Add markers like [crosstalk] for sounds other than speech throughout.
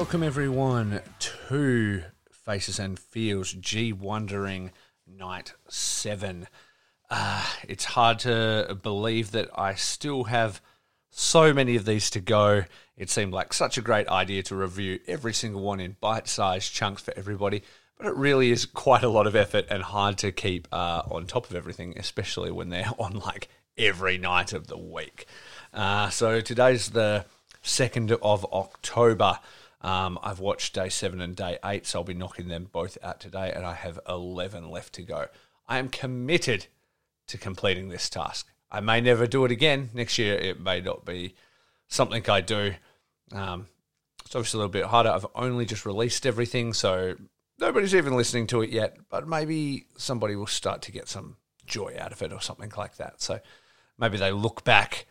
Welcome everyone to Faces and Feels G Wondering Night 7. Uh, it's hard to believe that I still have so many of these to go. It seemed like such a great idea to review every single one in bite sized chunks for everybody, but it really is quite a lot of effort and hard to keep uh, on top of everything, especially when they're on like every night of the week. Uh, so today's the 2nd of October. Um, I've watched day seven and day eight, so I'll be knocking them both out today, and I have 11 left to go. I am committed to completing this task. I may never do it again. Next year, it may not be something I do. Um, it's obviously a little bit harder. I've only just released everything, so nobody's even listening to it yet, but maybe somebody will start to get some joy out of it or something like that. So maybe they look back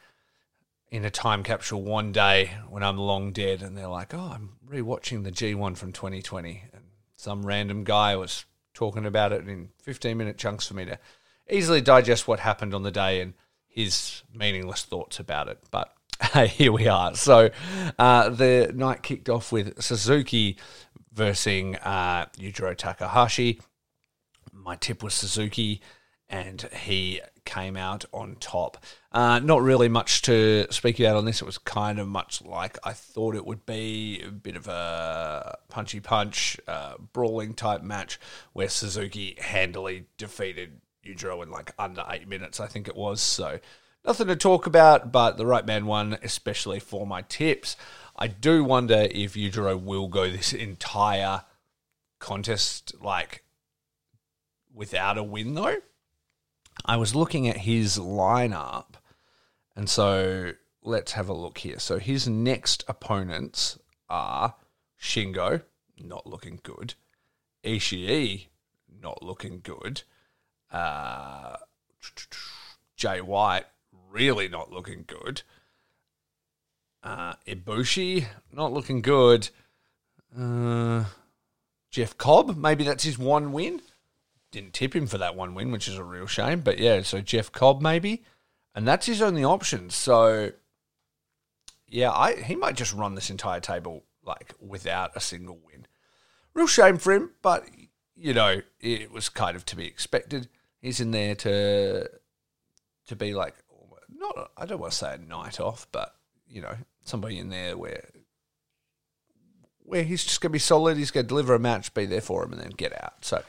in a time capsule one day when I'm long dead and they're like, oh, I'm rewatching the G1 from 2020. And some random guy was talking about it in 15 minute chunks for me to easily digest what happened on the day and his meaningless thoughts about it. But [laughs] hey, here we are. So uh, the night kicked off with Suzuki versus uh, Yujiro Takahashi. My tip was Suzuki, and he came out on top. Uh, not really much to speak about on this. It was kind of much like I thought it would be a bit of a punchy punch, uh, brawling type match where Suzuki handily defeated Yujiro in like under eight minutes, I think it was. So nothing to talk about, but the right man won, especially for my tips. I do wonder if Yujiro will go this entire contest like without a win though. I was looking at his lineup, and so let's have a look here. So his next opponents are Shingo, not looking good, Ishii, not looking good, uh, Jay White, really not looking good, uh, Ibushi, not looking good, uh, Jeff Cobb, maybe that's his one win didn't tip him for that one win, which is a real shame. But yeah, so Jeff Cobb maybe, and that's his only option. So yeah, I he might just run this entire table like without a single win. Real shame for him, but you know it was kind of to be expected. He's in there to to be like not I don't want to say a night off, but you know somebody in there where where he's just going to be solid. He's going to deliver a match, be there for him, and then get out. So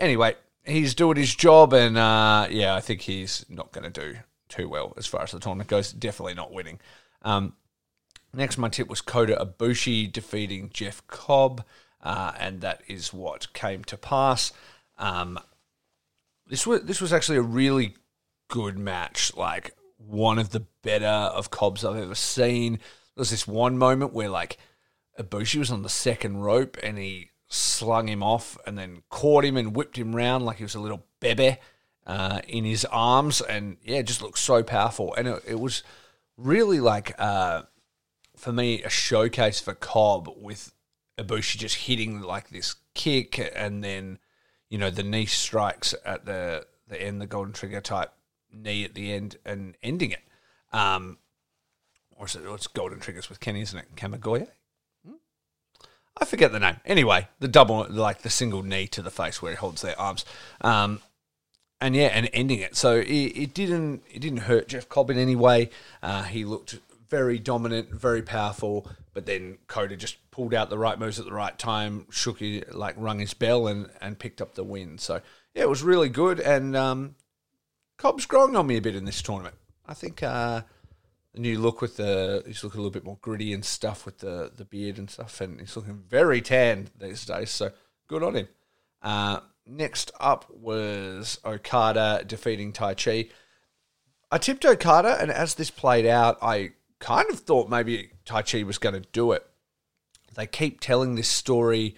anyway, he's doing his job, and uh, yeah, I think he's not going to do too well as far as the tournament goes. Definitely not winning. Um, next, my tip was Kota Ibushi defeating Jeff Cobb, uh, and that is what came to pass. Um, this was this was actually a really good match, like one of the better of Cobbs I've ever seen. There was this one moment where like Ibushi was on the second rope and he slung him off and then caught him and whipped him round like he was a little bebe uh, in his arms. And yeah, just looked so powerful. And it, it was really like, uh, for me, a showcase for Cobb with Ibushi just hitting like this kick and then, you know, the knee strikes at the, the end, the golden trigger type knee at the end and ending it. Um, or is it, it's golden triggers with Kenny, isn't it? Kamigoye? I forget the name. Anyway, the double, like the single knee to the face where he holds their arms, um, and yeah, and ending it. So it, it, didn't it didn't hurt Jeff Cobb in any way. Uh, he looked very dominant, very powerful, but then Kota just pulled out the right moves at the right time, shook his, like rung his bell, and and picked up the win. So yeah, it was really good, and um, Cobb's growing on me a bit in this tournament. I think. Uh, the new look with the he's looking a little bit more gritty and stuff with the the beard and stuff, and he's looking very tanned these days. So good on him. Uh, next up was Okada defeating Taichi. I tipped Okada, and as this played out, I kind of thought maybe Taichi was going to do it. They keep telling this story.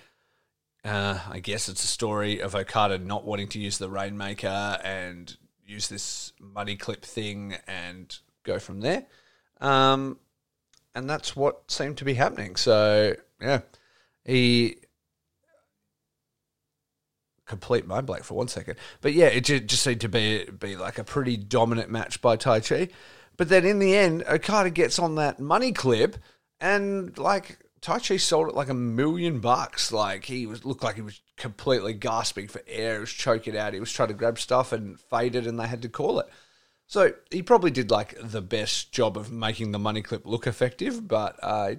Uh, I guess it's a story of Okada not wanting to use the Rainmaker and use this money clip thing and go from there. Um, and that's what seemed to be happening. So, yeah, he complete mind blank for one second. But yeah, it just seemed to be be like a pretty dominant match by Taichi. But then in the end, Okada gets on that money clip and like Taichi sold it like a million bucks. Like he was looked like he was completely gasping for air. He was choking out. He was trying to grab stuff and faded, and they had to call it. So he probably did like the best job of making the money clip look effective, but uh,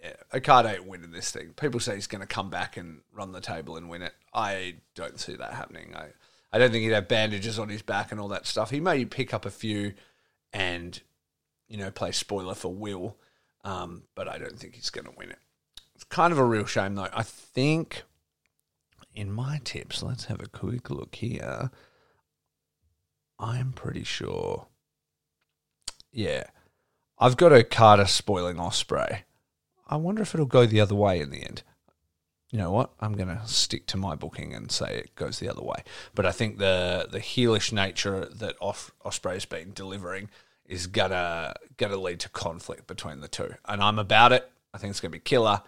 yeah, Okada ain't winning this thing. People say he's going to come back and run the table and win it. I don't see that happening. I, I don't think he'd have bandages on his back and all that stuff. He may pick up a few and, you know, play spoiler for Will, um, but I don't think he's going to win it. It's kind of a real shame, though. I think in my tips, let's have a quick look here. I'm pretty sure. Yeah. I've got Okada spoiling Ospreay. I wonder if it'll go the other way in the end. You know what? I'm going to stick to my booking and say it goes the other way. But I think the the heelish nature that Os- Ospreay's been delivering is gonna gonna lead to conflict between the two, and I'm about it. I think it's gonna be killer,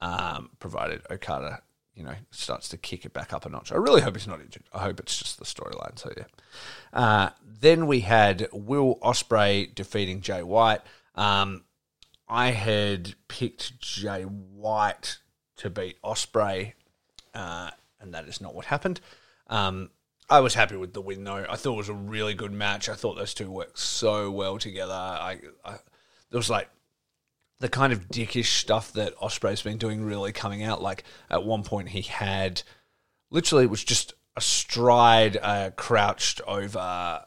um, provided Okada, you know, starts to kick it back up a notch. I really hope he's not injured. I hope it's just the storyline. So yeah. Uh, then we had Will Ospreay defeating Jay White. Um, I had picked Jay White to beat Ospreay, uh, and that is not what happened. Um, I was happy with the win though. I thought it was a really good match. I thought those two worked so well together. I, I there was like the kind of dickish stuff that Ospreay's been doing really coming out. Like at one point he had literally it was just astride, uh, crouched over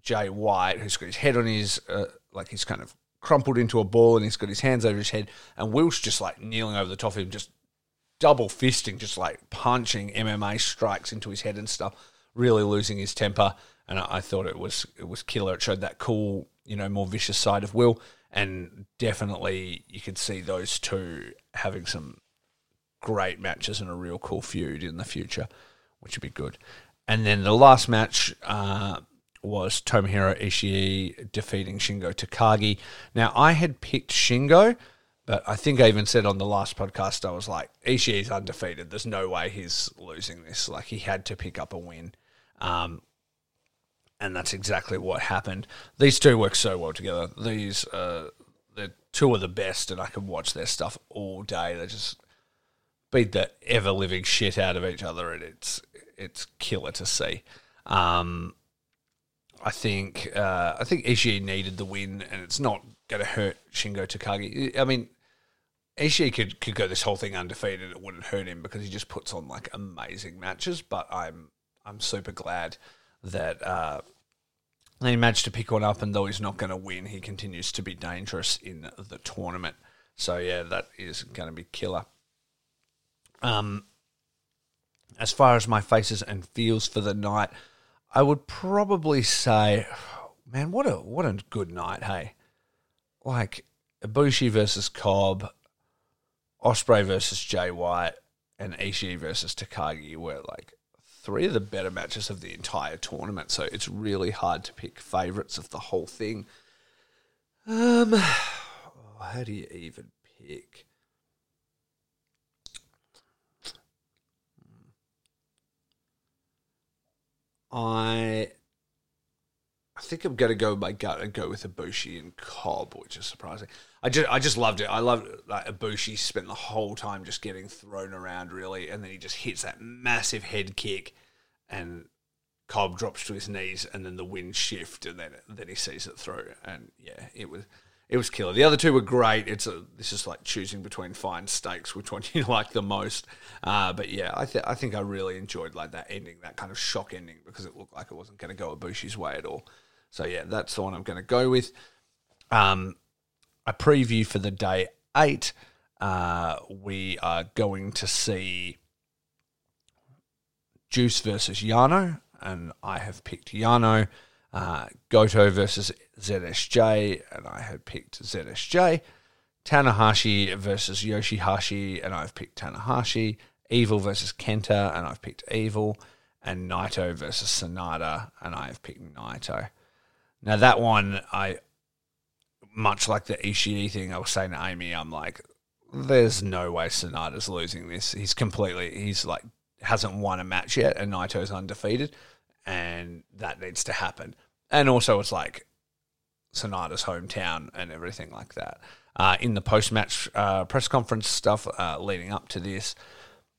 Jay White, who's got his head on his uh, like he's kind of crumpled into a ball and he's got his hands over his head, and Will's just like kneeling over the top of him, just double fisting, just like punching MMA strikes into his head and stuff, really losing his temper. And I, I thought it was it was killer. It showed that cool, you know, more vicious side of Will, and definitely you could see those two having some great matches and a real cool feud in the future, which would be good. And then the last match, uh, was Tomohiro Ishii defeating Shingo Takagi. Now, I had picked Shingo, but I think I even said on the last podcast, I was like, Ishii's undefeated. There's no way he's losing this. Like, he had to pick up a win. Um, and that's exactly what happened. These two work so well together. These, uh, they're two of the best, and I can watch their stuff all day. They just beat the ever living shit out of each other, and it's it's killer to see. Um, I think uh, I think Ishii needed the win, and it's not going to hurt Shingo Takagi. I mean, Ishii could could go this whole thing undefeated; it wouldn't hurt him because he just puts on like amazing matches. But I'm I'm super glad that uh, he managed to pick one up, and though he's not going to win, he continues to be dangerous in the tournament. So yeah, that is going to be killer. Um, as far as my faces and feels for the night. I would probably say, man, what a what a good night, hey. Like Ibushi versus Cobb, Ospreay versus Jay White, and Ishii versus Takagi were like three of the better matches of the entire tournament. So it's really hard to pick favorites of the whole thing. Um, [sighs] how do you even pick? I I think I'm gonna go with my gut and go with Ibushi and Cobb, which is surprising. I just I just loved it. I loved like Ibushi spent the whole time just getting thrown around really, and then he just hits that massive head kick, and Cobb drops to his knees, and then the wind shift, and then then he sees it through, and yeah, it was it was killer. The other two were great. It's a this is like choosing between fine steaks, which one [laughs] you like the most. Uh, but yeah, I I think I really enjoyed like that ending, that kind of shock ending, because it looked like it wasn't going to go Ibushi's way at all. So yeah, that's the one I'm going to go with. Um, a preview for the day eight. Uh, we are going to see Juice versus Yano, and I have picked Yano. Uh, Goto versus ZSJ, and I had picked ZSJ. Tanahashi versus Yoshihashi, and I've picked Tanahashi. Evil versus Kenta, and I've picked Evil. And Naito versus Sanada, and I have picked Naito. Now that one, I much like the Ishii thing, I was saying to Amy, I'm like, there's no way Sanada's losing this. He's completely, he's like, hasn't won a match yet, and Naito's undefeated, and that needs to happen. And also, it's like Sanada's hometown and everything like that. uh, in the post match uh, press conference stuff uh, leading up to this,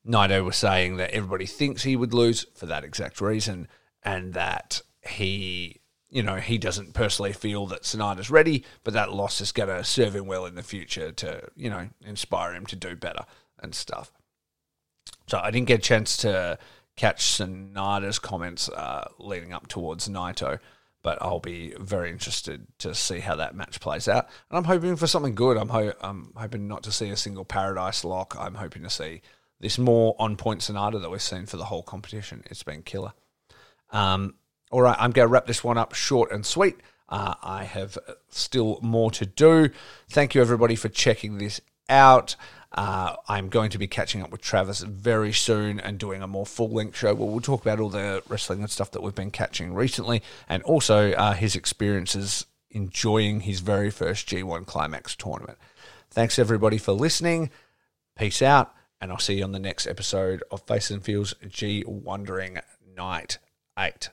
Naito was saying that everybody thinks he would lose for that exact reason, and that he, you know, he doesn't personally feel that Sanada's ready, but that loss is going to serve him well in the future to, you know, inspire him to do better and stuff. So I didn't get a chance to catch Sanada's comments uh, leading up towards Naito, but I'll be very interested to see how that match plays out. And I'm hoping for something good. I'm, ho- I'm hoping not to see a single Paradise lock. I'm hoping to see this more on point Sanada that we've seen for the whole competition. It's been killer. Um, all right, I'm going to wrap this one up short and sweet. Uh, I have still more to do. Thank you, everybody, for checking this out. Uh, I'm going to be catching up with Travis very soon and doing a more full length show where we'll talk about all the wrestling and stuff that we've been catching recently and also uh, his experiences enjoying his very first G1 Climax tournament. Thanks, everybody, for listening. Peace out, and I'll see you on the next episode of Face and Feels G Wondering Night 8.